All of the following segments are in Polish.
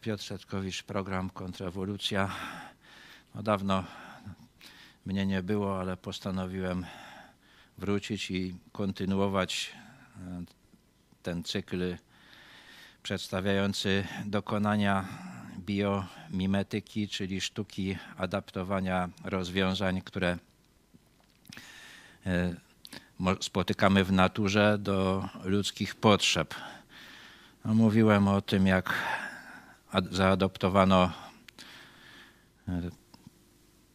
Piotr Setkowicz, program Kontrrewolucja. No dawno mnie nie było, ale postanowiłem wrócić i kontynuować e, ten cykl przedstawiający dokonania biomimetyki, czyli sztuki adaptowania rozwiązań, które e, spotykamy w naturze do ludzkich potrzeb. No, mówiłem o tym, jak zaadoptowano e,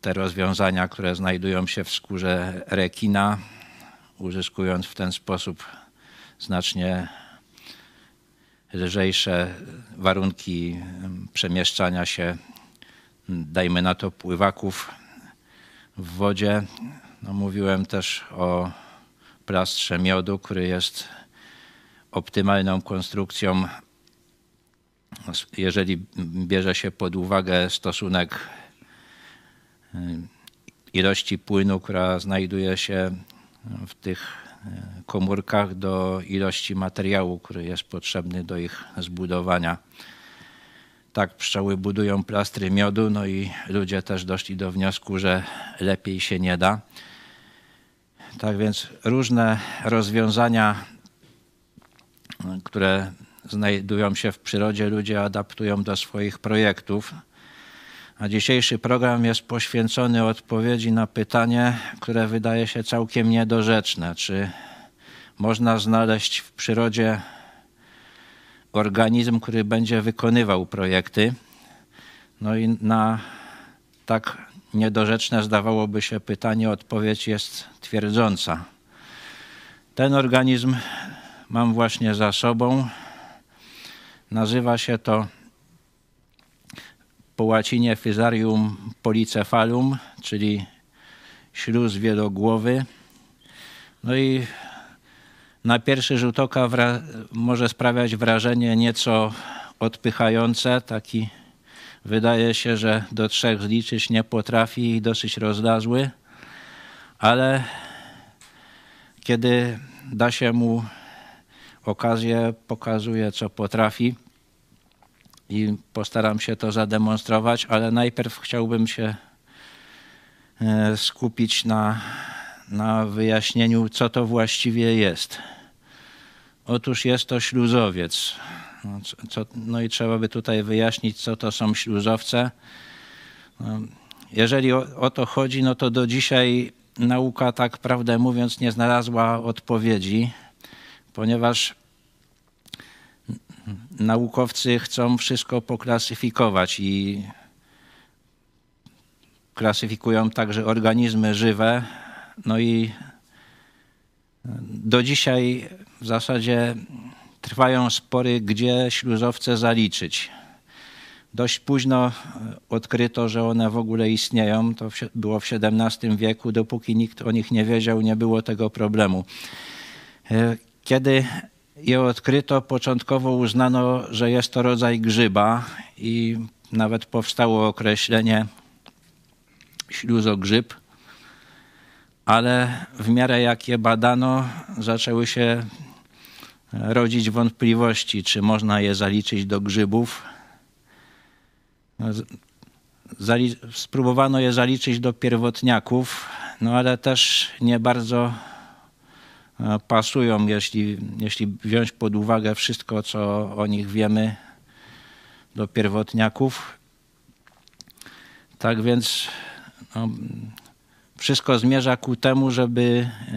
te rozwiązania, które znajdują się w skórze rekina, uzyskując w ten sposób znacznie lżejsze warunki przemieszczania się, dajmy na to, pływaków w wodzie. No, mówiłem też o plastrze miodu, który jest optymalną konstrukcją, jeżeli bierze się pod uwagę stosunek y, ilości płynu, która znajduje się w tych y, komórkach do ilości materiału, który jest potrzebny do ich zbudowania. Tak pszczoły budują plastry miodu, no i ludzie też doszli do wniosku, że lepiej się nie da. Tak więc różne rozwiązania które znajdują się w przyrodzie, ludzie adaptują do swoich projektów. A dzisiejszy program jest poświęcony odpowiedzi na pytanie, które wydaje się całkiem niedorzeczne: czy można znaleźć w przyrodzie organizm, który będzie wykonywał projekty? No i na tak niedorzeczne zdawałoby się pytanie, odpowiedź jest twierdząca. Ten organizm mam właśnie za sobą. Nazywa się to po łacinie Fysarium polycephalum, czyli śluz wielogłowy. No i na pierwszy rzut oka może sprawiać wrażenie nieco odpychające. Taki wydaje się, że do trzech zliczyć nie potrafi i dosyć rozlazły, ale kiedy da się mu okazję, pokazuje co potrafi i postaram się to zademonstrować, ale najpierw chciałbym się e, skupić na, na wyjaśnieniu, co to właściwie jest. Otóż jest to śluzowiec. No, co, no i trzeba by tutaj wyjaśnić, co to są śluzowce. No, jeżeli o, o to chodzi, no to do dzisiaj nauka, tak prawdę mówiąc, nie znalazła odpowiedzi ponieważ naukowcy chcą wszystko poklasyfikować i klasyfikują także organizmy żywe. No i do dzisiaj w zasadzie trwają spory, gdzie śluzowce zaliczyć. Dość późno odkryto, że one w ogóle istnieją. To było w XVII wieku. Dopóki nikt o nich nie wiedział, nie było tego problemu. Kiedy je odkryto, początkowo uznano, że jest to rodzaj grzyba i nawet powstało określenie śluzogrzyb, ale w miarę jak je badano, zaczęły się rodzić wątpliwości, czy można je zaliczyć do grzybów. Spróbowano je zaliczyć do pierwotniaków, no ale też nie bardzo pasują, jeśli, jeśli wziąć pod uwagę wszystko, co o nich wiemy do pierwotniaków. Tak więc no, wszystko zmierza ku temu, żeby e,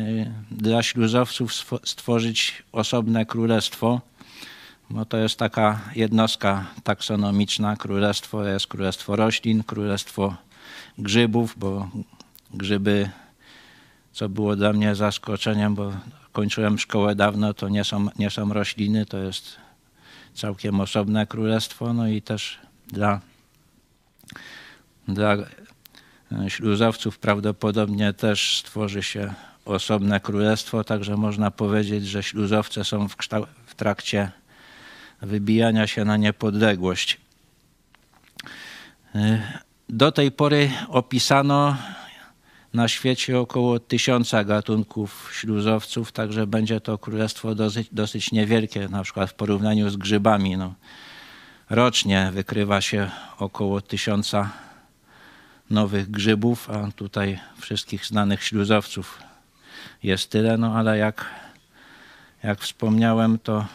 dla śluzowców stworzyć osobne królestwo, bo to jest taka jednostka taksonomiczna. Królestwo jest królestwo roślin, królestwo grzybów, bo grzyby co było dla mnie zaskoczeniem, bo kończyłem szkołę dawno, to nie są, nie są rośliny, to jest całkiem osobne królestwo, no i też dla, dla śluzowców prawdopodobnie też stworzy się osobne królestwo, także można powiedzieć, że śluzowce są w, w trakcie wybijania się na niepodległość. Do tej pory opisano na świecie około tysiąca gatunków śluzowców, także będzie to królestwo dosyć, dosyć niewielkie, na przykład w porównaniu z grzybami. No. rocznie wykrywa się około tysiąca nowych grzybów, a tutaj wszystkich znanych śluzowców jest tyle, no ale jak, jak wspomniałem, to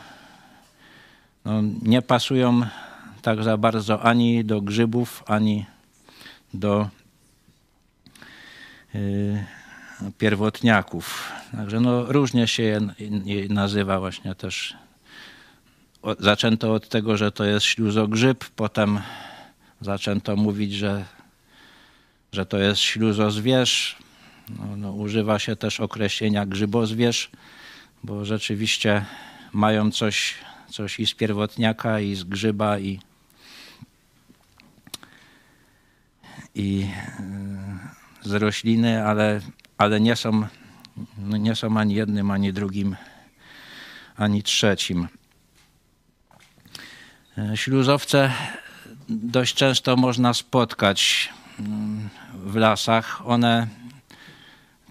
no, nie pasują tak za bardzo ani do grzybów, ani do pierwotniaków. Także no, różnie się je, nazywa właśnie też. Zaczęto od tego, że to jest śluzogrzyb, potem zaczęto mówić, że, że to jest śluzozwierz. No, no, używa się też określenia grzybozwierz, bo rzeczywiście mają coś, coś i z pierwotniaka, i z grzyba, i, i z rośliny, ale, ale nie, są, no nie są ani jednym, ani drugim, ani trzecim. Śluzowce dość często można spotkać mm, w lasach. One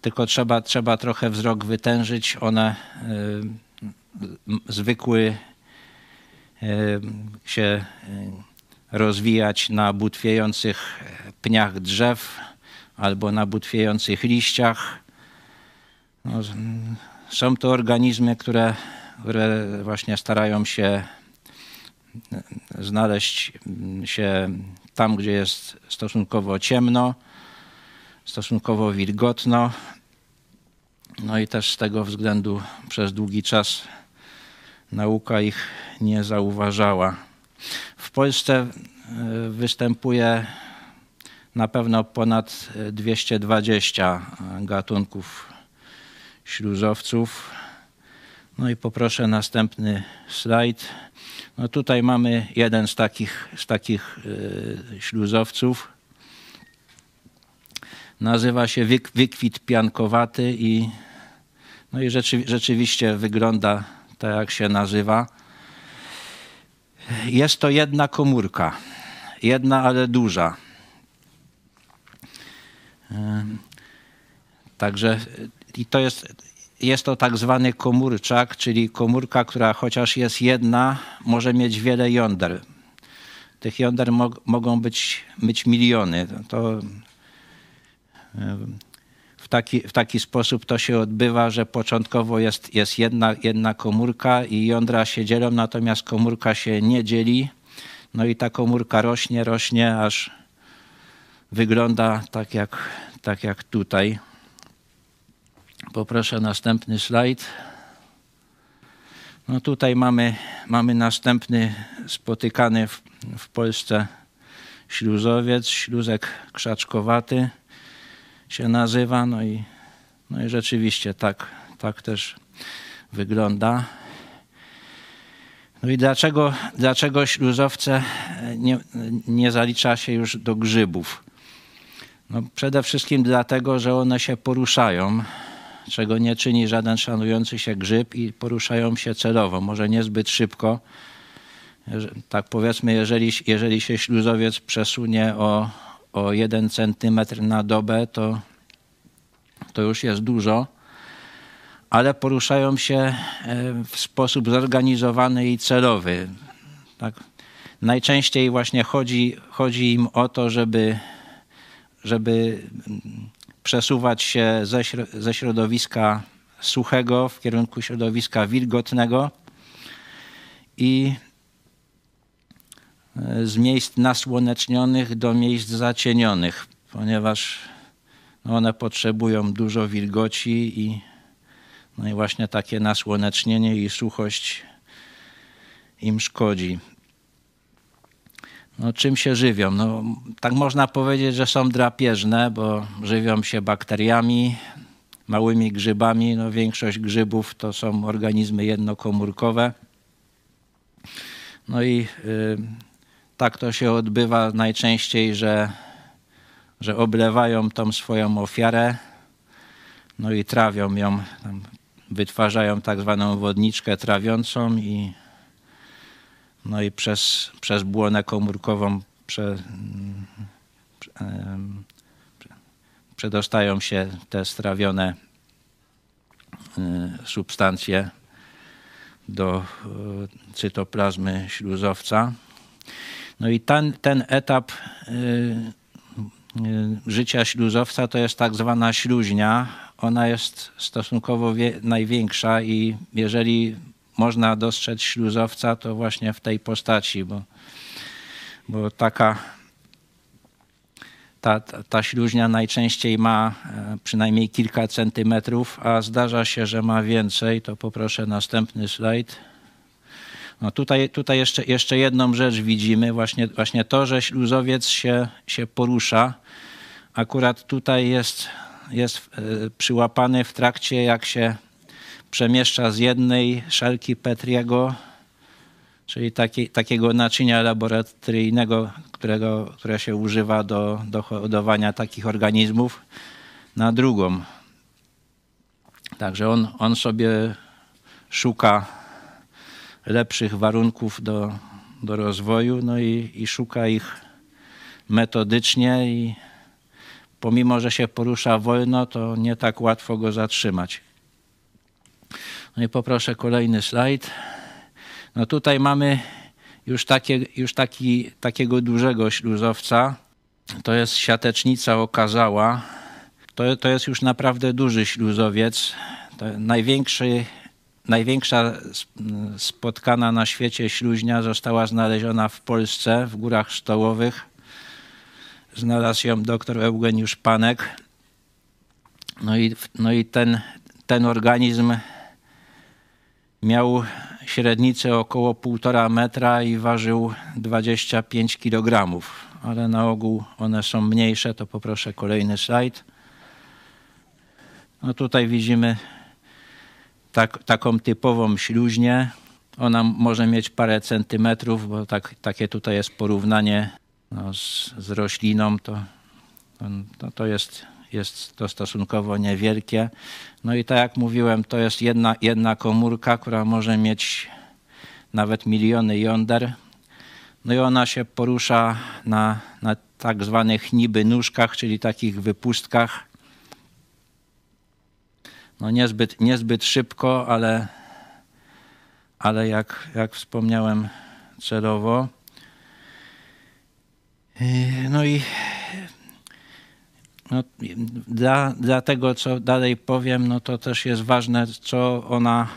tylko trzeba, trzeba trochę wzrok wytężyć. One y, zwykły y, się rozwijać na butwiejących pniach drzew albo na butwiejących liściach. No, są to organizmy, które, które właśnie starają się znaleźć się tam, gdzie jest stosunkowo ciemno, stosunkowo wilgotno. No i też z tego względu przez długi czas nauka ich nie zauważała. W Polsce e, występuje na pewno ponad 220 gatunków śluzowców. No i poproszę następny slajd. No tutaj mamy jeden z takich, z takich e, śluzowców. Nazywa się wyk, wykwit piankowaty i, no i rzeczy, rzeczywiście wygląda tak, jak się nazywa. Jest to jedna komórka. Jedna, ale duża. Także i to jest, jest to tak zwany komórczak, czyli komórka, która chociaż jest jedna, może mieć wiele jąder. Tych jąder mo mogą być, być miliony. To w taki, w taki sposób to się odbywa, że początkowo jest, jest jedna, jedna komórka i jądra się dzielą, natomiast komórka się nie dzieli. No i ta komórka rośnie, rośnie, aż wygląda tak jak, tak jak tutaj. Poproszę następny slajd. No tutaj mamy, mamy następny spotykany w, w Polsce śluzowiec, śluzek krzaczkowaty się nazywa. No i, no i rzeczywiście tak, tak też wygląda. No i dlaczego, dlaczego śluzowce nie, nie zalicza się już do grzybów? No przede wszystkim dlatego, że one się poruszają, czego nie czyni żaden szanujący się grzyb i poruszają się celowo, może niezbyt szybko. Tak powiedzmy, jeżeli, jeżeli się śluzowiec przesunie o, o 1 centymetr na dobę, to, to już jest dużo, ale poruszają się e, w sposób zorganizowany i celowy. Tak? Najczęściej właśnie chodzi, chodzi im o to, żeby żeby przesuwać się ze, ze środowiska suchego w kierunku środowiska wilgotnego i e, z miejsc nasłonecznionych do miejsc zacienionych, ponieważ one potrzebują dużo wilgoci i, no i właśnie takie nasłonecznienie i suchość im szkodzi. No, czym się żywią? No, tak można powiedzieć, że są drapieżne, bo żywią się bakteriami, małymi grzybami. No, większość grzybów to są organizmy jednokomórkowe. No i y, tak to się odbywa najczęściej, że, że oblewają tą swoją ofiarę, no i trawią ją, wytwarzają tak zwaną wodniczkę trawiącą i no i przez, przez błonę komórkową prze, przedostają się te strawione e, substancje do e, cytoplazmy śluzowca. No i ten, ten etap życia śluzowca to jest tak zwana śluźnia. Ona jest stosunkowo największa i jeżeli można dostrzec śluzowca, to właśnie w tej postaci, bo, bo taka ta, ta, śluźnia najczęściej ma e, przynajmniej kilka centymetrów, a zdarza się, że ma więcej. To poproszę następny slajd. No tutaj tutaj jeszcze, jeszcze jedną rzecz widzimy, właśnie, właśnie to, że śluzowiec się, się porusza. Akurat tutaj jest, jest e, przyłapany w trakcie, jak się przemieszcza z jednej szelki Petriego, czyli taki, takiego naczynia laboratoryjnego, którego, które się używa do, do hodowania takich organizmów, na drugą. Także on, on sobie szuka lepszych warunków do, do rozwoju, no i, i szuka ich metodycznie i pomimo, że się porusza wolno, to nie tak łatwo go zatrzymać. No i poproszę kolejny slajd. No tutaj mamy już, takie, już taki, takiego dużego śluzowca. To jest siatecznica okazała. To, to jest już naprawdę duży śluzowiec. To największy, największa spotkana na świecie śluźnia została znaleziona w Polsce, w Górach Stołowych. Znalazł ją dr Eugeniusz Panek. No i, no i ten, ten organizm miał średnicę około 1,5 metra i ważył 25 kg, ale na ogół one są mniejsze, to poproszę kolejny slajd. No tutaj widzimy tak, taką typową śluźnię. Ona może mieć parę centymetrów, bo tak, takie tutaj jest porównanie no, z, z rośliną, to, to, to jest jest to stosunkowo niewielkie. No i tak jak mówiłem, to jest jedna, jedna komórka, która może mieć nawet miliony jąder. No i ona się porusza na, na tak zwanych niby nóżkach, czyli takich wypustkach. No niezbyt, niezbyt szybko, ale, ale jak, jak wspomniałem celowo. No i no, dla, dla tego, co dalej powiem, no to też jest ważne, co ona,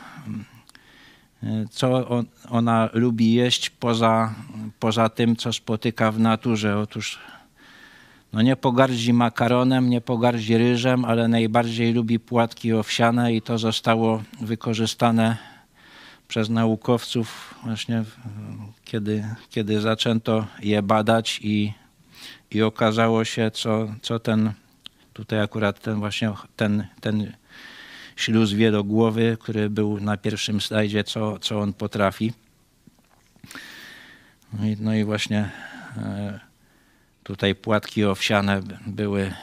co on, ona lubi jeść poza, poza tym, co spotyka w naturze. Otóż no nie pogardzi makaronem, nie pogardzi ryżem, ale najbardziej lubi płatki owsiane i to zostało wykorzystane przez naukowców właśnie kiedy, kiedy zaczęto je badać i, i okazało się, co, co ten Tutaj akurat ten właśnie ten, ten śluz wielogłowy, który był na pierwszym slajdzie, co, co on potrafi. No i, no i właśnie e, tutaj płatki owsiane były,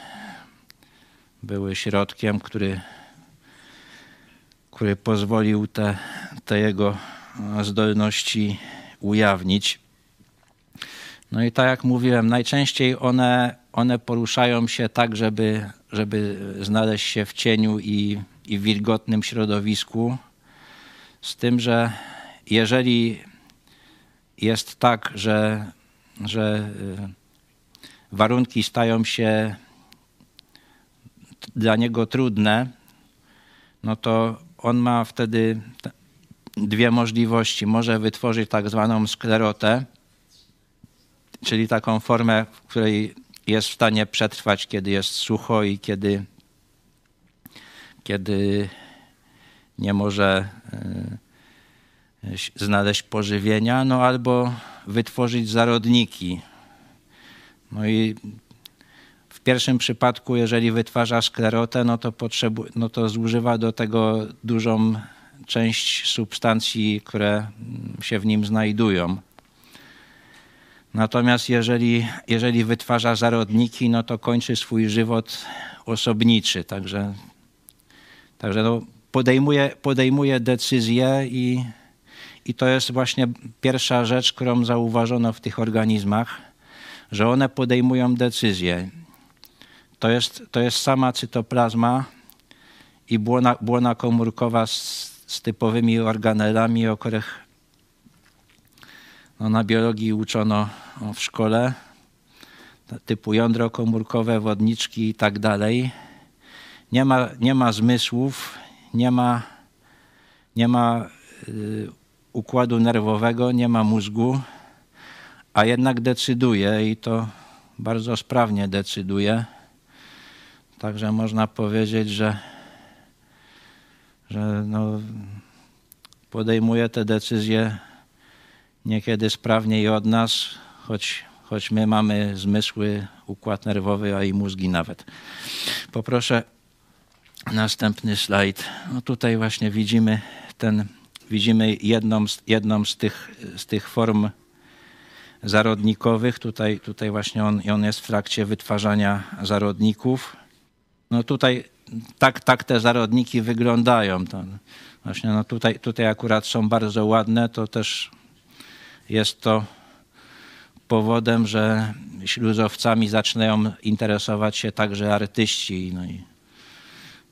były środkiem, który, który pozwolił te, te jego zdolności ujawnić. No i tak jak mówiłem, najczęściej one, one poruszają się tak, żeby, żeby znaleźć się w cieniu i, i w wilgotnym środowisku. Z tym, że jeżeli jest tak, że, że y, warunki stają się dla niego trudne, no to on ma wtedy dwie możliwości. Może wytworzyć tak zwaną sklerotę, czyli taką formę, w której jest w stanie przetrwać, kiedy jest sucho i kiedy, kiedy nie może e, znaleźć pożywienia, no albo wytworzyć zarodniki. No i w pierwszym przypadku, jeżeli wytwarza sklerotę, no to, potrzebu- no to zużywa do tego dużą część substancji, które się w nim znajdują. Natomiast jeżeli, jeżeli wytwarza zarodniki, no to kończy swój żywot osobniczy. Także, także no podejmuje, podejmuje decyzje i, i to jest właśnie pierwsza rzecz, którą zauważono w tych organizmach, że one podejmują decyzje. To jest, to jest sama cytoplazma i błona, błona komórkowa z, z typowymi organelami, o których no, na biologii uczono w szkole, typu jądro komórkowe, wodniczki i tak dalej. Nie ma, nie ma zmysłów, nie ma, nie ma y, układu nerwowego, nie ma mózgu, a jednak decyduje i to bardzo sprawnie decyduje. Także można powiedzieć, że, że no, podejmuje te decyzje niekiedy sprawniej od nas, choć, choć my mamy zmysły, układ nerwowy, a i mózgi nawet. Poproszę następny slajd. No tutaj właśnie widzimy ten, widzimy jedną, z, jedną z, tych, z tych form zarodnikowych. Tutaj, tutaj właśnie on, on jest w trakcie wytwarzania zarodników. No tutaj tak, tak te zarodniki wyglądają. To właśnie no tutaj, tutaj akurat są bardzo ładne, to też jest to powodem, że śluzowcami zaczynają interesować się także artyści no i,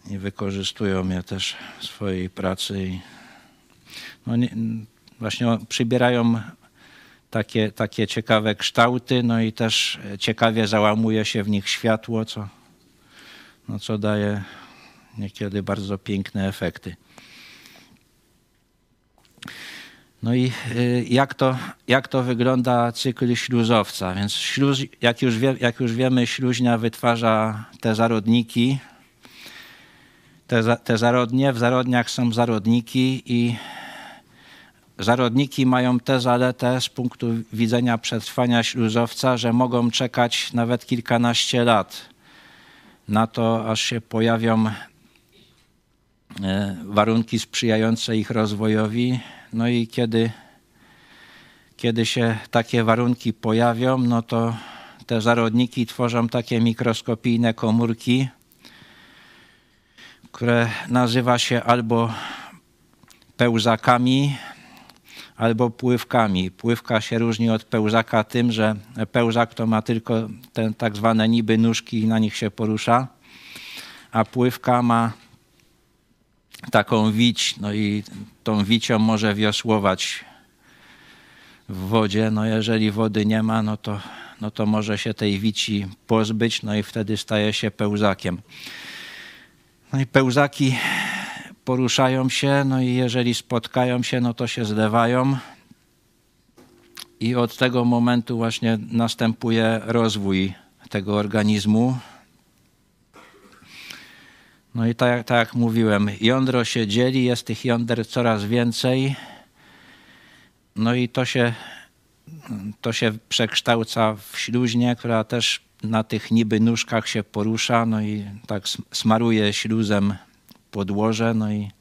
i wykorzystują je też w swojej pracy. No nie, właśnie przybierają takie, takie ciekawe kształty, no i też ciekawie załamuje się w nich światło, co, no co daje niekiedy bardzo piękne efekty. No i y, jak to, jak to wygląda cykl śluzowca? Więc śluz, jak, już wie, jak już wiemy, śluźnia wytwarza te zarodniki, te, te zarodnie. W zarodniach są zarodniki i zarodniki mają tę zaletę z punktu widzenia przetrwania śluzowca, że mogą czekać nawet kilkanaście lat na to, aż się pojawią e, warunki sprzyjające ich rozwojowi no i kiedy, kiedy się takie warunki pojawią, no to te zarodniki tworzą takie mikroskopijne komórki, które nazywa się albo pełzakami, albo pływkami. Pływka się różni od pełzaka tym, że pełzak to ma tylko te tak zwane niby nóżki i na nich się porusza, a pływka ma taką wić, no i tą wicią może wiosłować w wodzie. No jeżeli wody nie ma, no to, no to może się tej wici pozbyć, no i wtedy staje się pełzakiem. No i pełzaki poruszają się, no i jeżeli spotkają się, no to się zlewają. I od tego momentu właśnie następuje rozwój tego organizmu. No i tak, tak jak mówiłem, jądro się dzieli, jest tych jąder coraz więcej. No i to się, to się przekształca w śluźnię, która też na tych niby nóżkach się porusza, no i tak smaruje śluzem podłoże, no i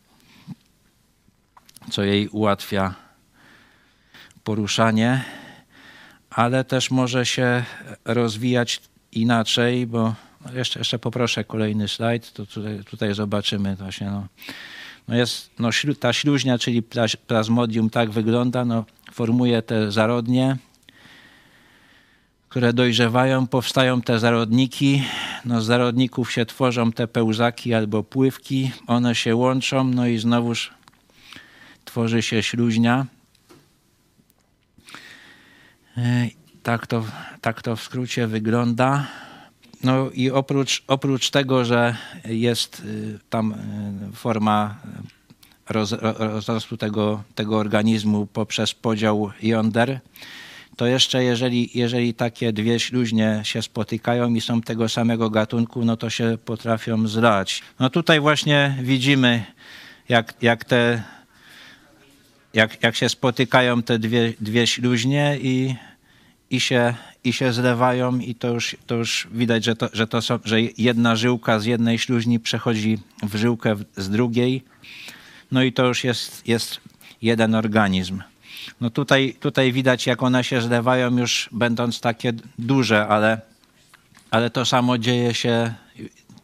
co jej ułatwia poruszanie, ale też może się rozwijać inaczej, bo jeszcze, jeszcze poproszę kolejny slajd, to tutaj, tutaj zobaczymy właśnie. No. No jest, no, ta śluźnia, czyli plazmodium tak wygląda, no, formuje te zarodnie, które dojrzewają, powstają te zarodniki. No, z zarodników się tworzą te pełzaki albo pływki. One się łączą, no i znowuż tworzy się śluźnia. Tak to, tak to w skrócie wygląda. No i oprócz, oprócz tego, że jest y, tam y, forma roz, rozrostu tego, tego organizmu poprzez podział jąder, to jeszcze jeżeli, jeżeli takie dwie śluźnie się spotykają i są tego samego gatunku, no to się potrafią zlać. No tutaj właśnie widzimy, jak, jak te jak, jak się spotykają te dwie, dwie śluźnie i i się, i się zlewają i to już, to już widać, że, to, że, to są, że jedna żyłka z jednej śluźni przechodzi w żyłkę z drugiej. No i to już jest, jest jeden organizm. No tutaj, tutaj widać, jak one się zlewają już będąc takie duże, ale, ale to samo dzieje się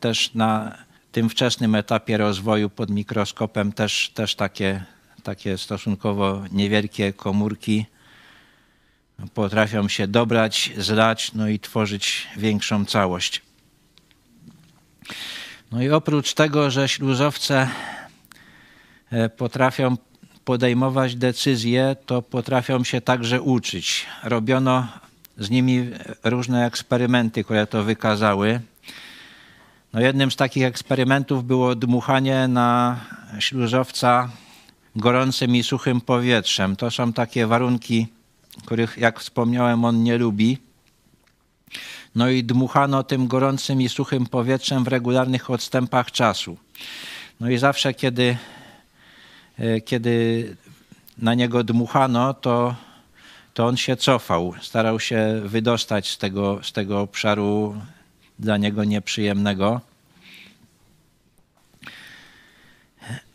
też na tym wczesnym etapie rozwoju pod mikroskopem, też, też takie, takie stosunkowo niewielkie komórki potrafią się dobrać, zlać, no i tworzyć większą całość. No i oprócz tego, że śluzowce e, potrafią podejmować decyzje, to potrafią się także uczyć. Robiono z nimi różne eksperymenty, które to wykazały. No jednym z takich eksperymentów było dmuchanie na śluzowca gorącym i suchym powietrzem. To są takie warunki, których, jak wspomniałem, on nie lubi. No i dmuchano tym gorącym i suchym powietrzem w regularnych odstępach czasu. No i zawsze, kiedy, e, kiedy na niego dmuchano, to, to on się cofał, starał się wydostać z tego, z tego obszaru dla niego nieprzyjemnego.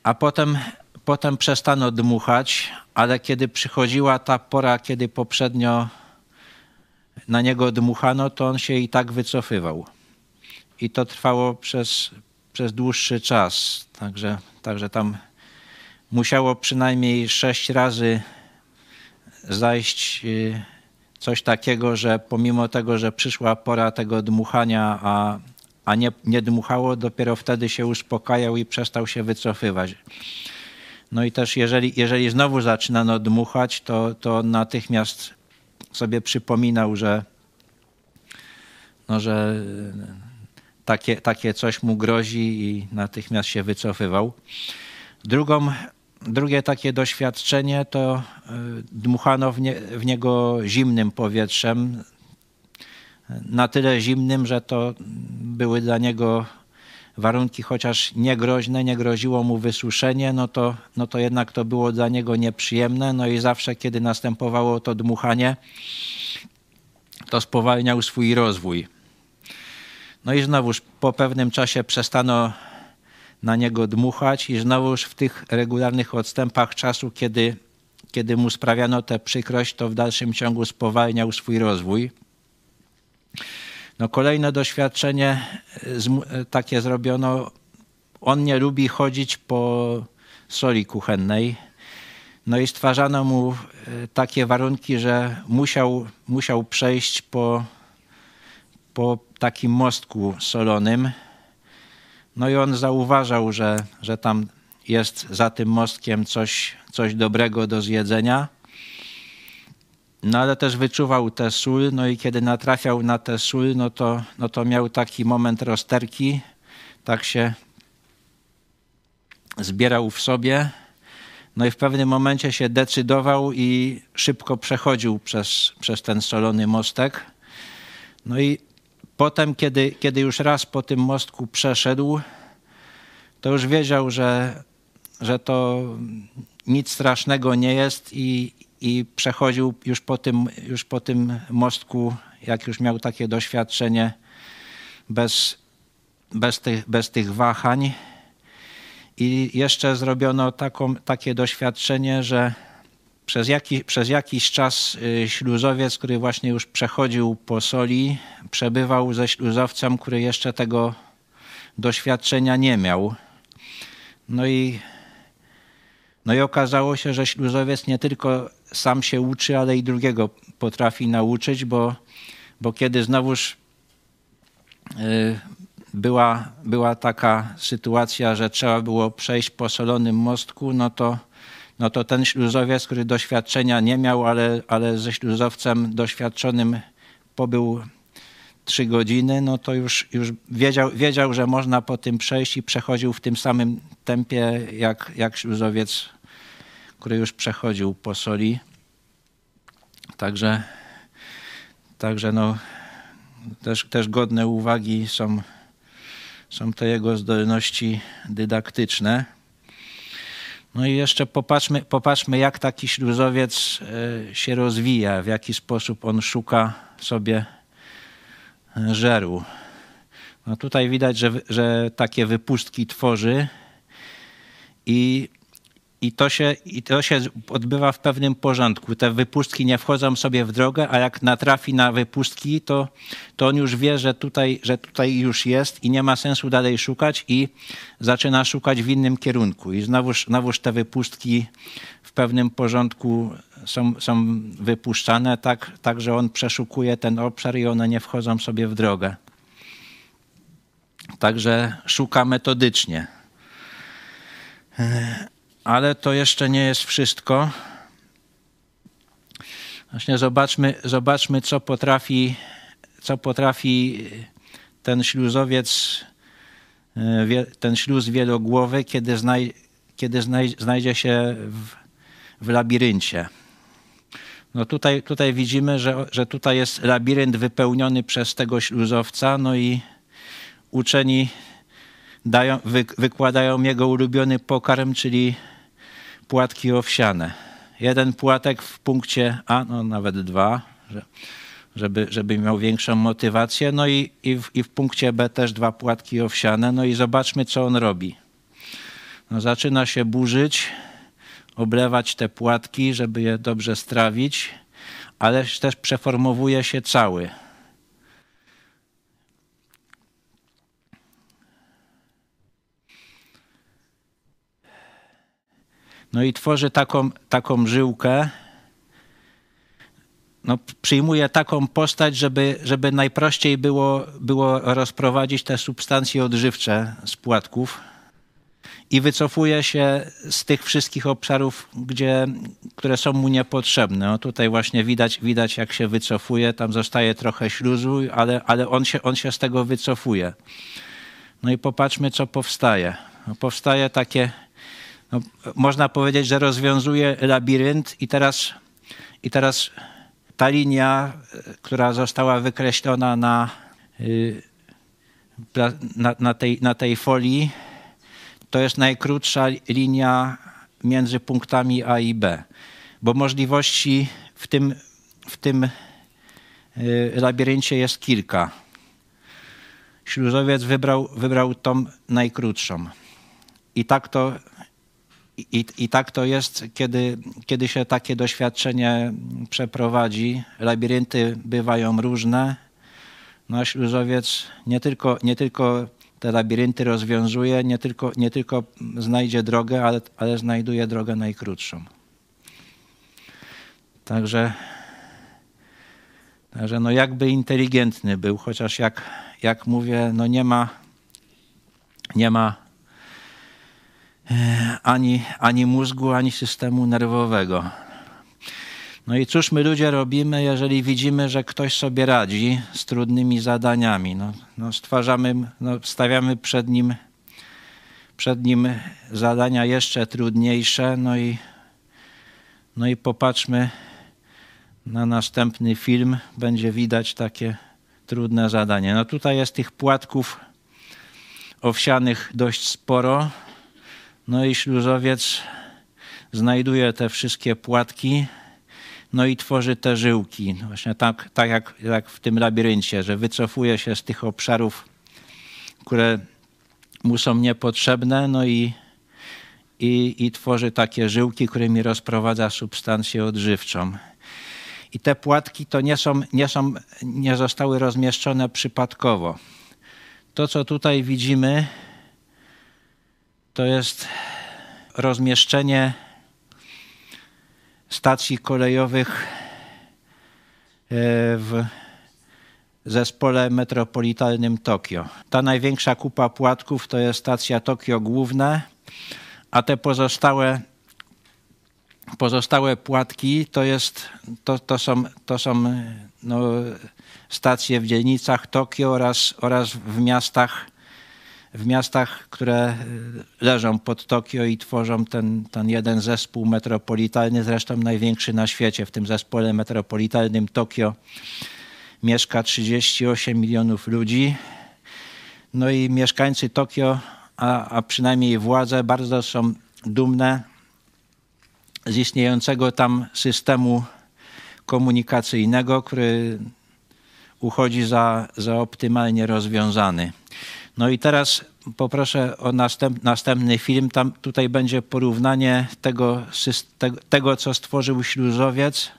A potem, potem przestano dmuchać, ale kiedy przychodziła ta pora, kiedy poprzednio na niego dmuchano, to on się i tak wycofywał. I to trwało przez, przez dłuższy czas. Także, także tam musiało przynajmniej sześć razy zajść y, coś takiego, że pomimo tego, że przyszła pora tego dmuchania, a, a nie, nie dmuchało, dopiero wtedy się uspokajał i przestał się wycofywać. No i też jeżeli, jeżeli znowu zaczynano dmuchać, to, to natychmiast sobie przypominał, że, no, że takie, takie coś mu grozi i natychmiast się wycofywał. Drugą, drugie takie doświadczenie to e, dmuchano w, nie, w niego zimnym powietrzem, na tyle zimnym, że to były dla niego warunki chociaż niegroźne, nie groziło mu wysuszenie, no to, no to jednak to było dla niego nieprzyjemne. No i zawsze, kiedy następowało to dmuchanie, to spowalniał swój rozwój. No i znowuż po pewnym czasie przestano na niego dmuchać i znowuż w tych regularnych odstępach czasu, kiedy, kiedy mu sprawiano tę przykrość, to w dalszym ciągu spowalniał swój rozwój. No kolejne doświadczenie takie zrobiono. On nie lubi chodzić po soli kuchennej. No i stwarzano mu e, takie warunki, że musiał, musiał przejść po, po takim mostku solonym. No i on zauważał, że, że tam jest za tym mostkiem coś, coś dobrego do zjedzenia. No ale też wyczuwał tę sól, no i kiedy natrafiał na tę sól, no to, no to miał taki moment rozterki, tak się zbierał w sobie. No i w pewnym momencie się decydował i szybko przechodził przez, przez ten solony mostek. No i potem, kiedy, kiedy już raz po tym mostku przeszedł, to już wiedział, że, że to nic strasznego nie jest i, i przechodził już po, tym, już po tym mostku, jak już miał takie doświadczenie, bez, bez, tych, bez tych wahań. I jeszcze zrobiono taką, takie doświadczenie, że przez, jaki, przez jakiś czas y, śluzowiec, który właśnie już przechodził po soli, przebywał ze śluzowcem, który jeszcze tego doświadczenia nie miał. No i, no i okazało się, że śluzowiec nie tylko sam się uczy, ale i drugiego potrafi nauczyć, bo, bo kiedy znowuż y, była, była taka sytuacja, że trzeba było przejść po solonym mostku, no to, no to ten śluzowiec, który doświadczenia nie miał, ale, ale ze śluzowcem doświadczonym pobył trzy godziny, no to już, już wiedział, wiedział, że można po tym przejść i przechodził w tym samym tempie jak, jak śluzowiec który już przechodził po soli. Także, także no, też, też godne uwagi są, są te jego zdolności dydaktyczne. No i jeszcze popatrzmy, popatrzmy, jak taki śluzowiec e, się rozwija, w jaki sposób on szuka sobie żeru. No tutaj widać, że, że takie wypustki tworzy i i to, się, I to się odbywa w pewnym porządku. Te wypustki nie wchodzą sobie w drogę, a jak natrafi na wypustki, to, to on już wie, że tutaj, że tutaj już jest i nie ma sensu dalej szukać i zaczyna szukać w innym kierunku. I znowuż, znowuż te wypustki w pewnym porządku są, są wypuszczane, tak, tak, że on przeszukuje ten obszar i one nie wchodzą sobie w drogę. Także szuka metodycznie. Ale to jeszcze nie jest wszystko. Właśnie zobaczmy, zobaczmy co potrafi, co potrafi ten śluzowiec, e, ten śluz wielogłowy, kiedy, znaj, kiedy znajdzie się w, w labiryncie. No tutaj, tutaj widzimy, że, że tutaj jest labirynt wypełniony przez tego śluzowca, no i uczeni dają, wy, wykładają jego ulubiony pokarm, czyli płatki owsiane. Jeden płatek w punkcie A, no nawet dwa, żeby, żeby miał większą motywację, no i, i, w, i w punkcie B też dwa płatki owsiane, no i zobaczmy, co on robi. No zaczyna się burzyć, oblewać te płatki, żeby je dobrze strawić, ale też przeformowuje się cały. No i tworzy taką, taką żyłkę, no, przyjmuje taką postać, żeby, żeby najprościej było, było rozprowadzić te substancje odżywcze z płatków i wycofuje się z tych wszystkich obszarów, gdzie, które są mu niepotrzebne. No tutaj właśnie widać, widać, jak się wycofuje, tam zostaje trochę śluzu, ale, ale on, się, on się z tego wycofuje. No i popatrzmy, co powstaje. No powstaje takie, no, można powiedzieć, że rozwiązuje labirynt i teraz, i teraz ta linia, która została wykreślona na, y, na, na, tej, na tej folii, to jest najkrótsza linia między punktami A i B, bo możliwości w tym, w tym y, labiryncie jest kilka. Śluzowiec wybrał, wybrał tą najkrótszą. I tak to, i, i tak to jest, kiedy, kiedy się takie doświadczenie przeprowadzi. Labirynty bywają różne. No śluzowiec nie tylko, nie tylko te labirynty rozwiązuje, nie tylko, nie tylko znajdzie drogę, ale, ale znajduje drogę najkrótszą. Także, także no jakby inteligentny był, chociaż jak, jak mówię, no nie ma, nie ma e, ani, ani mózgu, ani systemu nerwowego. No i cóż my ludzie robimy, jeżeli widzimy, że ktoś sobie radzi z trudnymi zadaniami? No, no stwarzamy, no stawiamy przed nim, przed nim zadania jeszcze trudniejsze, no i, no i popatrzmy na następny film, będzie widać takie trudne zadanie. No tutaj jest tych płatków owsianych dość sporo, no i śluzowiec znajduje te wszystkie płatki, no i tworzy te żyłki. Właśnie tak, tak jak, jak w tym labiryncie, że wycofuje się z tych obszarów, które mu są niepotrzebne, no i, i, i tworzy takie żyłki, którymi rozprowadza substancję odżywczą. I te płatki to nie, są, nie, są, nie zostały rozmieszczone przypadkowo. To, co tutaj widzimy, to jest rozmieszczenie stacji kolejowych e, w zespole metropolitalnym Tokio. Ta największa kupa płatków to jest stacja Tokio Główne, a te pozostałe, pozostałe płatki to, jest, to, to są, to są no, stacje w dzielnicach Tokio oraz, oraz w miastach w miastach, które y, leżą pod Tokio i tworzą ten, ten jeden zespół metropolitalny, zresztą największy na świecie. W tym zespole metropolitalnym Tokio mieszka 38 milionów ludzi. No i mieszkańcy Tokio, a, a przynajmniej władze, bardzo są dumne z istniejącego tam systemu komunikacyjnego, który uchodzi za, za optymalnie rozwiązany. No i teraz poproszę o następ, następny film. Tam tutaj będzie porównanie tego, tego, co stworzył śluzowiec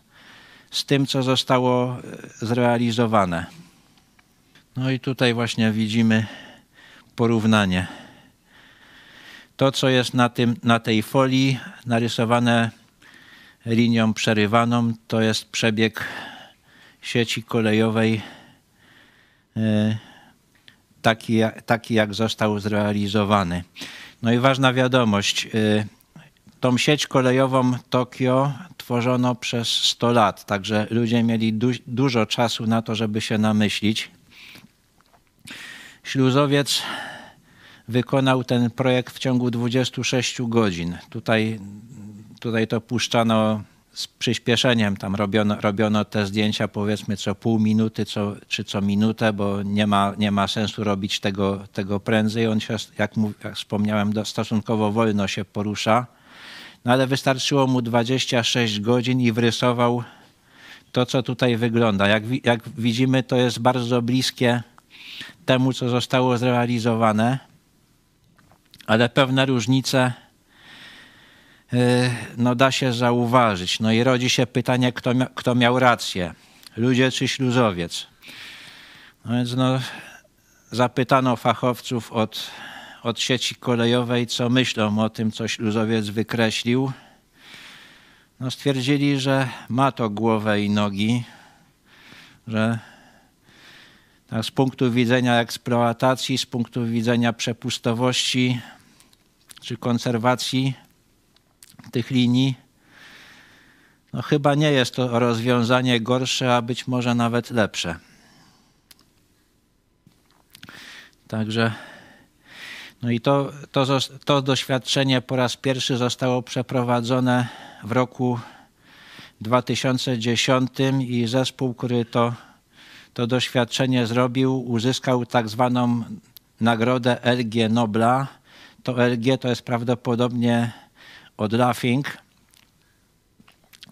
z tym, co zostało e, zrealizowane. No i tutaj właśnie widzimy porównanie. To, co jest na, tym, na tej folii narysowane linią przerywaną, to jest przebieg sieci kolejowej e, taki, taki jak został zrealizowany. No i ważna wiadomość. Y, tą sieć kolejową Tokio tworzono przez 100 lat, także ludzie mieli du dużo czasu na to, żeby się namyślić. Śluzowiec wykonał ten projekt w ciągu 26 godzin. Tutaj, tutaj to puszczano z przyspieszeniem. Tam robiono, robiono te zdjęcia powiedzmy co pół minuty co, czy co minutę, bo nie ma, nie ma sensu robić tego, tego prędzej. On się, jak, mów, jak wspomniałem, stosunkowo wolno się porusza. No ale wystarczyło mu 26 godzin i wrysował to, co tutaj wygląda. Jak, jak widzimy, to jest bardzo bliskie temu, co zostało zrealizowane, ale pewne różnice no, da się zauważyć. No i rodzi się pytanie, kto, kto miał rację, ludzie czy śluzowiec. No więc no, zapytano fachowców od, od sieci kolejowej, co myślą o tym, co śluzowiec wykreślił. No, stwierdzili, że ma to głowę i nogi, że z punktu widzenia eksploatacji, z punktu widzenia przepustowości czy konserwacji tych linii, no chyba nie jest to rozwiązanie gorsze, a być może nawet lepsze. Także no i to, to, to doświadczenie po raz pierwszy zostało przeprowadzone w roku 2010 i zespół, który to to doświadczenie zrobił, uzyskał tak zwaną nagrodę LG Nobla. To LG to jest prawdopodobnie od Laughing.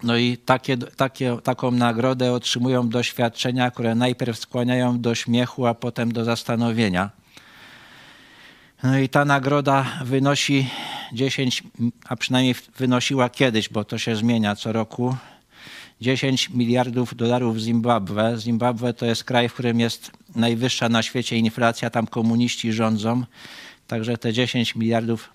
No i takie, takie, taką nagrodę otrzymują doświadczenia, które najpierw skłaniają do śmiechu, a potem do zastanowienia. No i ta nagroda wynosi 10, a przynajmniej wynosiła kiedyś, bo to się zmienia co roku, 10 miliardów dolarów Zimbabwe. Zimbabwe to jest kraj, w którym jest najwyższa na świecie inflacja, tam komuniści rządzą. Także te 10 miliardów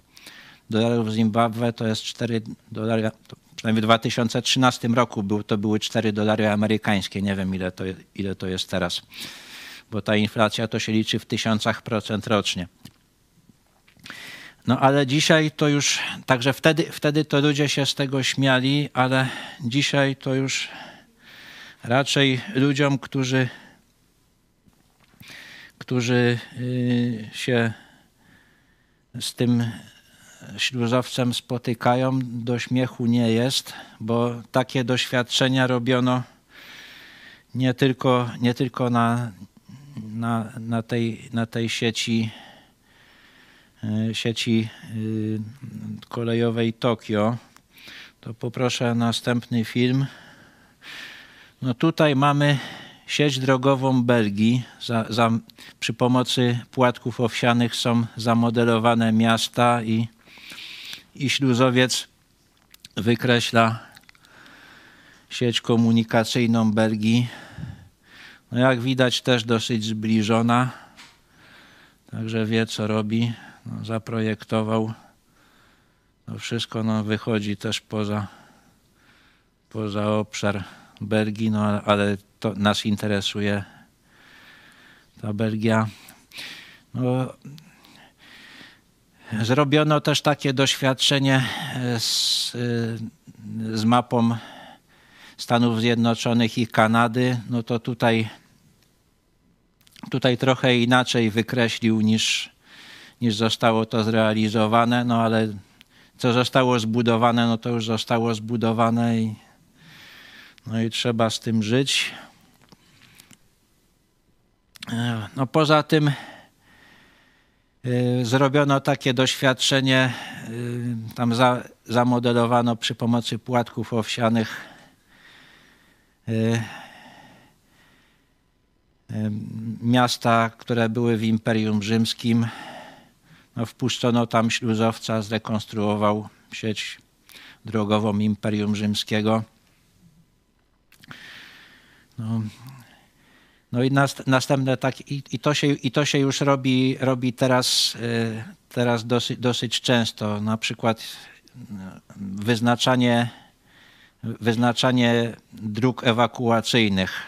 dolarów Zimbabwe to jest 4 dolary, przynajmniej w 2013 roku był, to były 4 dolary amerykańskie. Nie wiem ile to, ile to jest teraz, bo ta inflacja to się liczy w tysiącach procent rocznie. No ale dzisiaj to już, także wtedy, wtedy to ludzie się z tego śmiali, ale dzisiaj to już raczej ludziom, którzy, którzy y, się z tym śluzowcem spotykają, do śmiechu nie jest, bo takie doświadczenia robiono nie tylko, nie tylko na, na, na, tej, na tej sieci E, sieci y, kolejowej Tokio, to poproszę następny film. No tutaj mamy sieć drogową Belgii. Za, za, przy pomocy płatków owsianych są zamodelowane miasta i, i śluzowiec wykreśla sieć komunikacyjną Belgii. No jak widać też dosyć zbliżona, także wie co robi no, zaprojektował. No wszystko no, wychodzi też poza, poza obszar Belgii, no, ale to nas interesuje ta Belgia. No, zrobiono też takie doświadczenie z, z mapą Stanów Zjednoczonych i Kanady. No to tutaj, tutaj trochę inaczej wykreślił niż, niż zostało to zrealizowane, no ale co zostało zbudowane, no to już zostało zbudowane i, no i trzeba z tym żyć. No poza tym zrobiono takie doświadczenie, y, tam za, zamodelowano przy pomocy płatków owsianych y, miasta, które były w Imperium Rzymskim, no, wpuszczono tam śluzowca, zrekonstruował sieć drogową Imperium Rzymskiego. No, no i następne tak, i, i, to się, i to się już robi, robi teraz, y, teraz dosyć, dosyć często. Na przykład y, wyznaczanie, wyznaczanie dróg ewakuacyjnych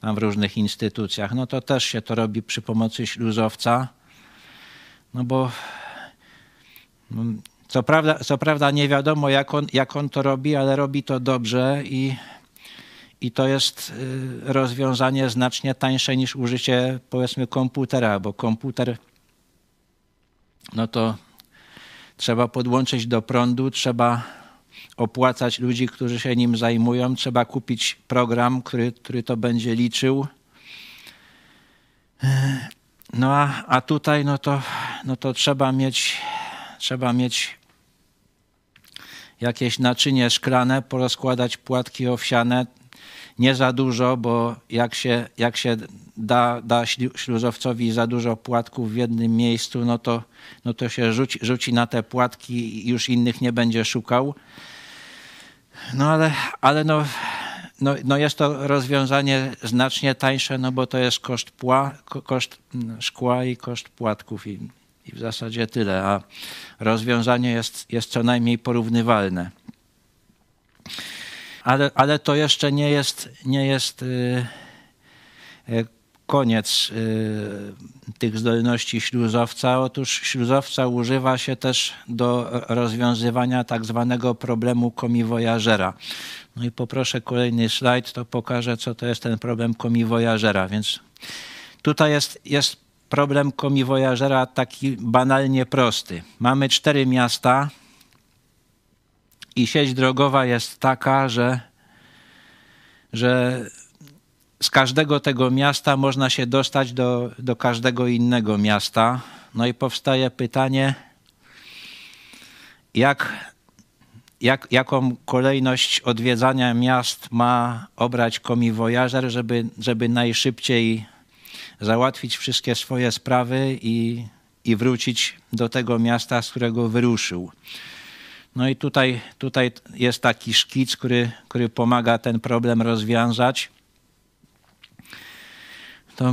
tam w różnych instytucjach. No to też się to robi przy pomocy śluzowca. No bo no, Co prawda, co prawda nie wiadomo, jak on, jak on to robi, ale robi to dobrze i, i to jest y, rozwiązanie znacznie tańsze niż użycie, powiedzmy, komputera, bo komputer, no to trzeba podłączyć do prądu, trzeba opłacać ludzi, którzy się nim zajmują, trzeba kupić program, który, który to będzie liczył. No a, a tutaj no to, no to trzeba mieć trzeba mieć jakieś naczynie szklane, porozkładać płatki owsiane, nie za dużo, bo jak się, jak się da, da śluzowcowi za dużo płatków w jednym miejscu, no to, no to się rzuci, rzuci na te płatki i już innych nie będzie szukał. No ale, ale no, no, no jest to rozwiązanie znacznie tańsze, no bo to jest koszt, pła, koszt szkła i koszt płatków i, i w zasadzie tyle, a rozwiązanie jest, jest co najmniej porównywalne. Ale, ale to jeszcze nie jest, nie jest yy, koniec yy, tych zdolności śluzowca. Otóż śluzowca używa się też do rozwiązywania tak zwanego problemu komiwojażera. No i poproszę kolejny slajd, to pokażę, co to jest ten problem komiwojażera. Więc tutaj jest, jest problem komiwojażera taki banalnie prosty. Mamy cztery miasta i sieć drogowa jest taka, że, że z każdego tego miasta można się dostać do, do każdego innego miasta. No i powstaje pytanie, jak, jak, jaką kolejność odwiedzania miast ma obrać komiwojażer, żeby, żeby najszybciej załatwić wszystkie swoje sprawy i, i wrócić do tego miasta, z którego wyruszył. No i tutaj, tutaj jest taki szkic, który, który pomaga ten problem rozwiązać. To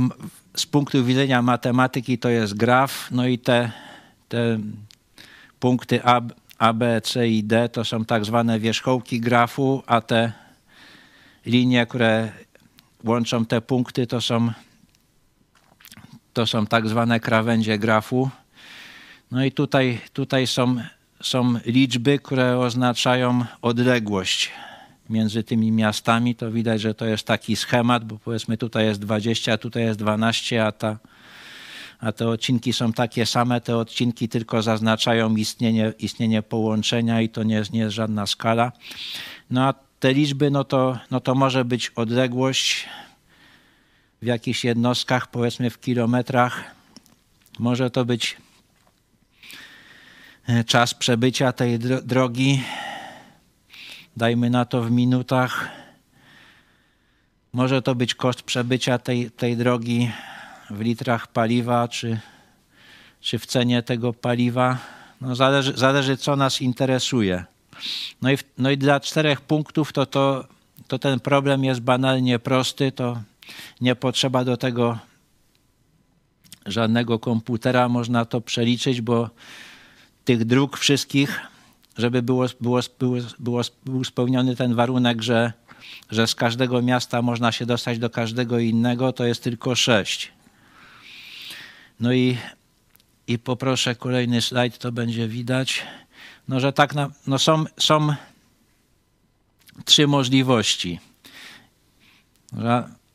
z punktu widzenia matematyki to jest graf, no i te, te punkty A, A, B, C i D to są tak zwane wierzchołki grafu, a te linie, które łączą te punkty, to są to są tak zwane krawędzie grafu. No i tutaj, tutaj są, są liczby, które oznaczają odległość między tymi miastami. To widać, że to jest taki schemat, bo powiedzmy tutaj jest 20, a tutaj jest 12, a, ta, a te odcinki są takie same. Te odcinki tylko zaznaczają istnienie, istnienie połączenia i to nie jest, nie jest żadna skala. No a te liczby, no to, no to może być odległość w jakichś jednostkach, powiedzmy w kilometrach. Może to być czas przebycia tej drogi, dajmy na to w minutach. Może to być koszt przebycia tej, tej drogi w litrach paliwa, czy, czy w cenie tego paliwa. No zależy, zależy, co nas interesuje. No i, no i dla czterech punktów to, to, to ten problem jest banalnie prosty. To nie potrzeba do tego żadnego komputera, można to przeliczyć, bo tych dróg wszystkich, żeby było, było, było, było, był spełniony ten warunek, że, że z każdego miasta można się dostać do każdego innego, to jest tylko sześć. No i, i poproszę kolejny slajd, to będzie widać. No, że tak, na, no są, są trzy możliwości.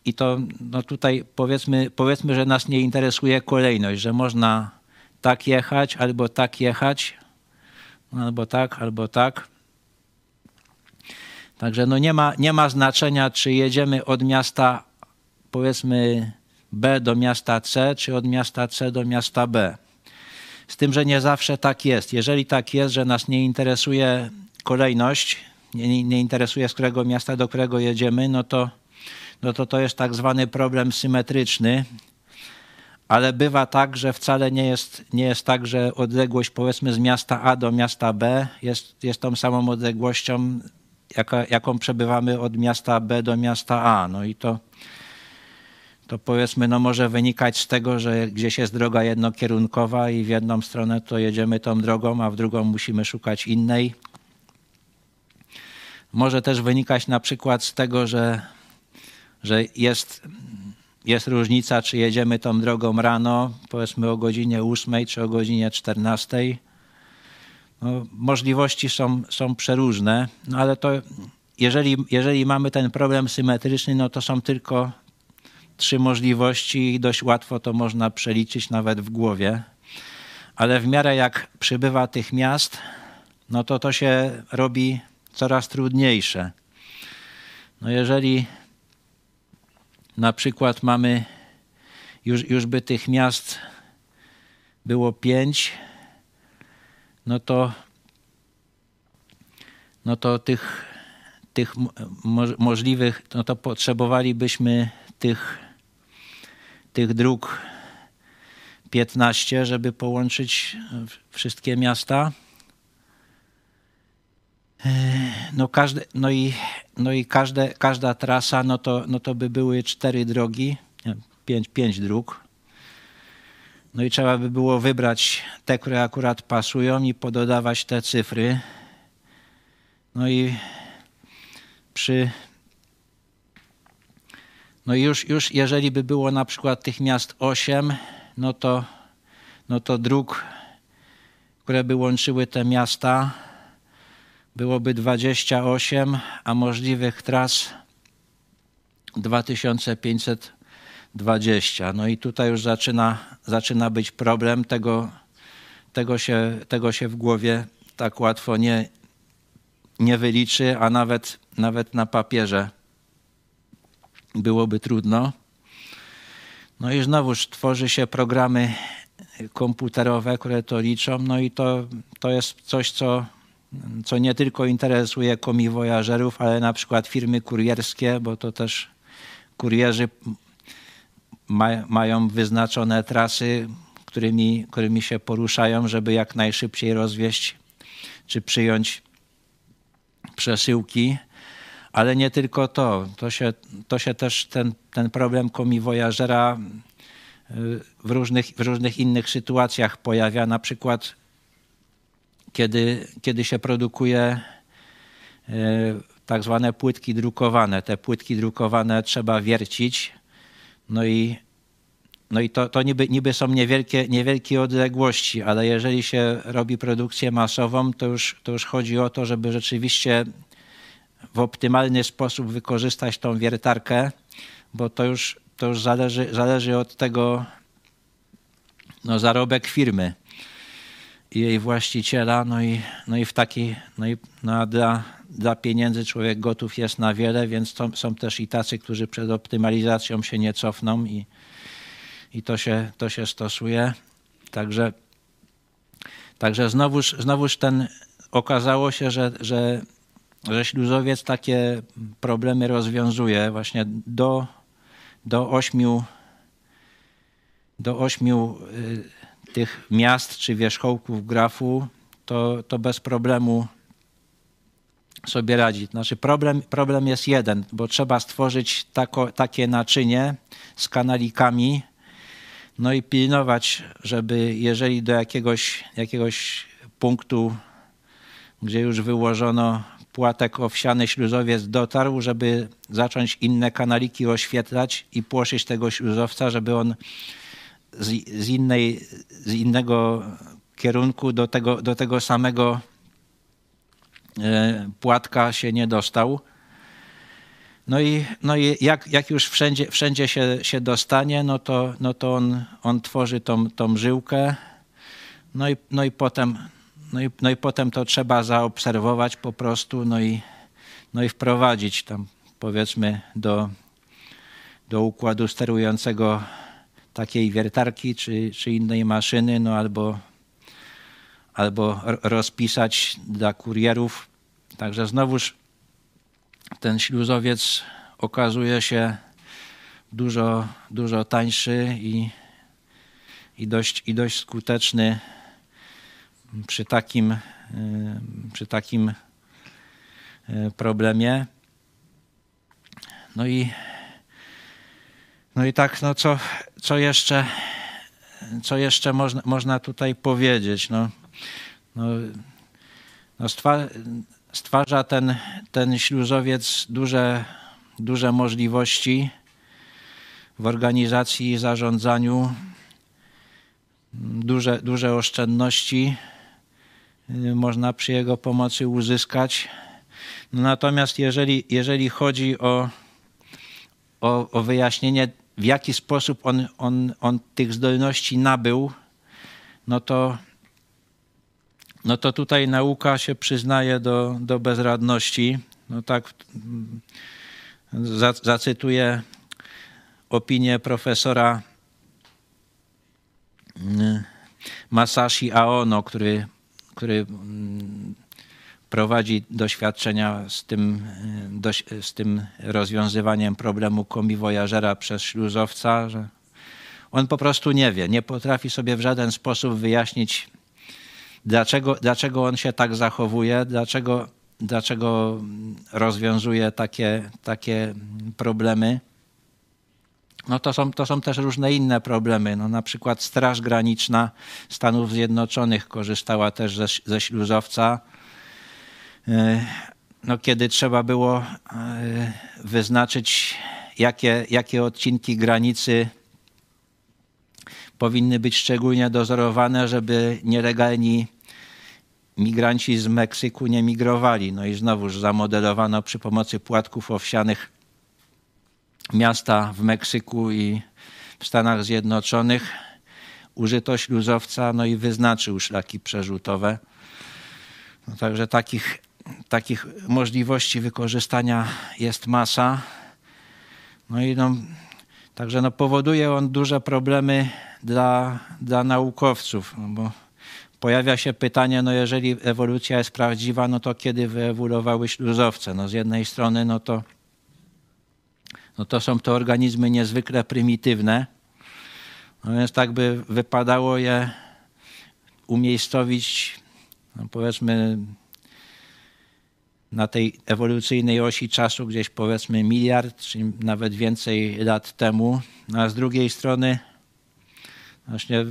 I to no tutaj powiedzmy, powiedzmy, że nas nie interesuje kolejność, że można tak jechać, albo tak jechać, albo tak, albo tak. Także no nie, ma, nie ma znaczenia, czy jedziemy od miasta powiedzmy B do miasta C, czy od miasta C do miasta B. Z tym, że nie zawsze tak jest. Jeżeli tak jest, że nas nie interesuje kolejność, nie, nie interesuje z którego miasta do którego jedziemy, no to no to to jest tak zwany problem symetryczny, ale bywa tak, że wcale nie jest, nie jest tak, że odległość powiedzmy z miasta A do miasta B jest, jest tą samą odległością, jaka, jaką przebywamy od miasta B do miasta A. No i to, to powiedzmy no może wynikać z tego, że gdzieś jest droga jednokierunkowa i w jedną stronę to jedziemy tą drogą, a w drugą musimy szukać innej. Może też wynikać na przykład z tego, że że jest, jest różnica, czy jedziemy tą drogą rano, powiedzmy o godzinie 8 czy o godzinie 14. no, możliwości są, są przeróżne, no ale to jeżeli, jeżeli mamy ten problem symetryczny, no to są tylko trzy możliwości i dość łatwo to można przeliczyć nawet w głowie. Ale w miarę jak przybywa tych miast, no to to się robi coraz trudniejsze. No jeżeli na przykład mamy, już, już by tych miast było pięć, no to, no to tych, tych mo możliwych, no to potrzebowalibyśmy tych, tych dróg 15, żeby połączyć wszystkie miasta. No, każde, no i, no i każde, każda trasa, no to, no to by były cztery drogi, pięć, pięć dróg. No i trzeba by było wybrać te, które akurat pasują i pododawać te cyfry. No i przy. No już, już jeżeli by było na przykład tych miast 8, no to, no to dróg, które by łączyły te miasta, byłoby 28, a możliwych tras 2520. No i tutaj już zaczyna, zaczyna być problem. Tego, tego, się, tego się w głowie tak łatwo nie, nie wyliczy, a nawet, nawet na papierze byłoby trudno. No i znowuż tworzy się programy komputerowe, które to liczą, no i to, to jest coś, co co nie tylko interesuje komiwojażerów, ale na przykład firmy kurierskie, bo to też kurierzy ma, mają wyznaczone trasy, którymi, którymi się poruszają, żeby jak najszybciej rozwieść czy przyjąć przesyłki. Ale nie tylko to. To się, to się też ten, ten problem komiwojażera y, w różnych, w różnych innych sytuacjach pojawia. Na przykład kiedy, kiedy się produkuje e, tak zwane płytki drukowane. Te płytki drukowane trzeba wiercić, no i, no i to, to niby, niby są niewielkie, niewielkie odległości, ale jeżeli się robi produkcję masową, to już, to już chodzi o to, żeby rzeczywiście w optymalny sposób wykorzystać tą wiertarkę, bo to już, to już zależy, zależy od tego no, zarobek firmy jej właściciela, no i, no i w taki, no i no dla, dla pieniędzy człowiek gotów jest na wiele, więc to, są też i tacy, którzy przed optymalizacją się nie cofną i, i to, się, to się stosuje. Także, także znowuż, znowuż ten, okazało się, że, że, że śluzowiec takie problemy rozwiązuje właśnie do, do ośmiu do ośmiu y, tych miast czy wierzchołków grafu, to, to bez problemu sobie radzi. Znaczy problem, problem jest jeden, bo trzeba stworzyć tako, takie naczynie z kanalikami, no i pilnować, żeby jeżeli do jakiegoś, jakiegoś punktu, gdzie już wyłożono płatek owsiany śluzowiec dotarł, żeby zacząć inne kanaliki oświetlać i płoszyć tego śluzowca, żeby on z, z, innej, z innego kierunku do tego, do tego samego e, płatka się nie dostał. No i, no i jak, jak już wszędzie, wszędzie się, się dostanie, no to, no to on, on tworzy tą, tą żyłkę, no i, no, i potem, no, i, no i potem to trzeba zaobserwować po prostu, no i, no i wprowadzić tam powiedzmy do, do układu sterującego takiej wiertarki czy, czy innej maszyny, no albo, albo rozpisać dla kurierów. Także znowuż ten śluzowiec okazuje się dużo, dużo tańszy i, i, dość, i dość skuteczny przy takim, przy takim e, problemie. No i no i tak, no co, co jeszcze, co jeszcze można, można tutaj powiedzieć? No, no, no stwarza ten, ten śluzowiec duże, duże możliwości w organizacji i zarządzaniu, duże, duże oszczędności można przy jego pomocy uzyskać. No natomiast jeżeli, jeżeli chodzi o, o, o wyjaśnienie, w jaki sposób on, on, on tych zdolności nabył, no to, no to tutaj nauka się przyznaje do, do bezradności. No tak zacytuję opinię profesora mm, Masashi Aono, który, który mm, prowadzi doświadczenia z tym, y, z tym rozwiązywaniem problemu komiwojażera przez śluzowca, że on po prostu nie wie, nie potrafi sobie w żaden sposób wyjaśnić, dlaczego, dlaczego on się tak zachowuje, dlaczego, dlaczego rozwiązuje takie, takie problemy. No to są, to są też różne inne problemy. No na przykład Straż Graniczna Stanów Zjednoczonych korzystała też ze, ze śluzowca. E, no, kiedy trzeba było e, wyznaczyć, jakie, jakie odcinki granicy powinny być szczególnie dozorowane, żeby nielegalni migranci z Meksyku nie migrowali. No i znowuż zamodelowano przy pomocy płatków owsianych miasta w Meksyku i w Stanach Zjednoczonych. Użyto śluzowca, no i wyznaczył szlaki przerzutowe. No także takich, takich możliwości wykorzystania jest masa. No i no, także no powoduje on duże problemy dla, dla naukowców, no bo pojawia się pytanie, no jeżeli ewolucja jest prawdziwa, no to kiedy wyewoluowały śluzowce? No z jednej strony, no to, no to są to organizmy niezwykle prymitywne, no więc tak by wypadało je umiejscowić, no powiedzmy, na tej ewolucyjnej osi czasu, gdzieś powiedzmy miliard, czy nawet więcej lat temu, no a z drugiej strony właśnie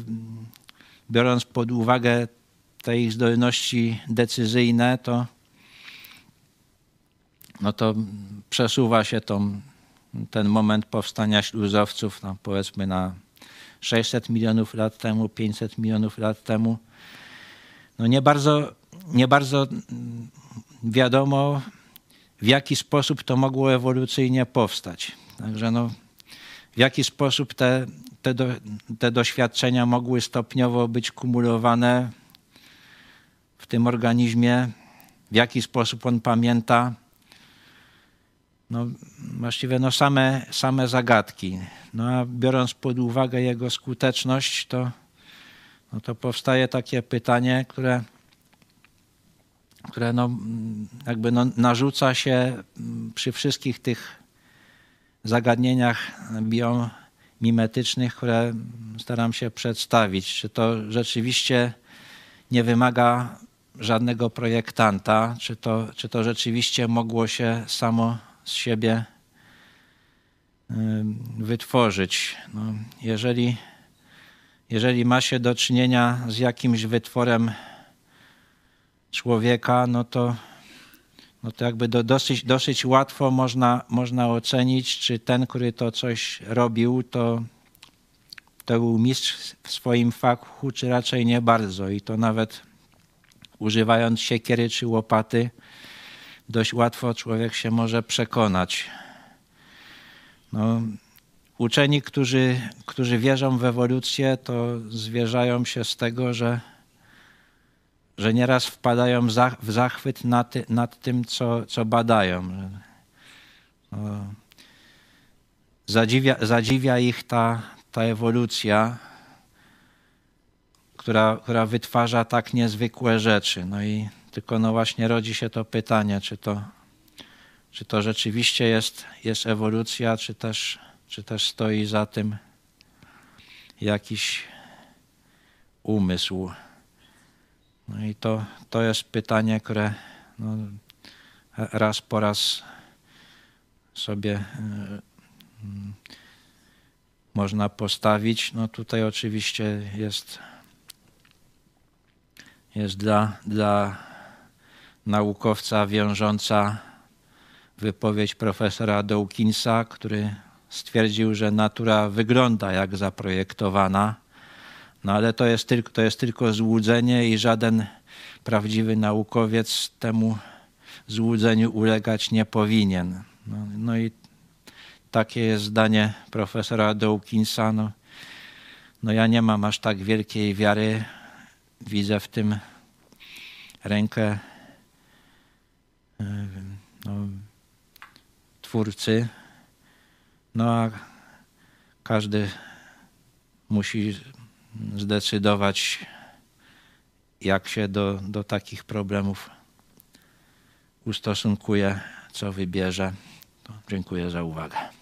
biorąc pod uwagę te ich zdolności decyzyjne, to, no to przesuwa się tą, ten moment powstania śluzowców, no powiedzmy na 600 milionów lat temu, 500 milionów lat temu. No nie bardzo, nie bardzo wiadomo, w jaki sposób to mogło ewolucyjnie powstać. Także no, w jaki sposób te te, do, te doświadczenia mogły stopniowo być kumulowane w tym organizmie, w jaki sposób on pamięta. No, właściwie no same, same zagadki. No a biorąc pod uwagę jego skuteczność, to, no to powstaje takie pytanie, które, które no, jakby no narzuca się przy wszystkich tych zagadnieniach biom mimetycznych, które staram się przedstawić. Czy to rzeczywiście nie wymaga żadnego projektanta, czy to, czy to rzeczywiście mogło się samo z siebie wytworzyć. No, jeżeli, jeżeli ma się do czynienia z jakimś wytworem człowieka, no to, no to jakby do, dosyć, dosyć łatwo można, można ocenić, czy ten, który to coś robił, to, to był mistrz w swoim fachu, czy raczej nie bardzo. I to nawet używając siekiery czy łopaty, dość łatwo człowiek się może przekonać. No, uczeni, którzy, którzy wierzą w ewolucję, to zwierzają się z tego, że że nieraz wpadają w zachwyt nad, nad tym, co, co badają. Zadziwia, zadziwia ich ta, ta ewolucja, która, która wytwarza tak niezwykłe rzeczy. No i tylko no właśnie rodzi się to pytanie, czy to, czy to rzeczywiście jest, jest ewolucja, czy też, czy też stoi za tym jakiś umysł. No i to, to jest pytanie, które no, raz po raz sobie y, można postawić. No tutaj oczywiście jest, jest dla, dla naukowca wiążąca wypowiedź profesora Dawkinsa, który stwierdził, że natura wygląda jak zaprojektowana no ale to jest, tylko, to jest tylko złudzenie i żaden prawdziwy naukowiec temu złudzeniu ulegać nie powinien. No, no i takie jest zdanie profesora Dawkinsa. No, no ja nie mam aż tak wielkiej wiary. Widzę w tym rękę no, twórcy. No a każdy musi zdecydować, jak się do, do takich problemów ustosunkuje, co wybierze. Dziękuję za uwagę.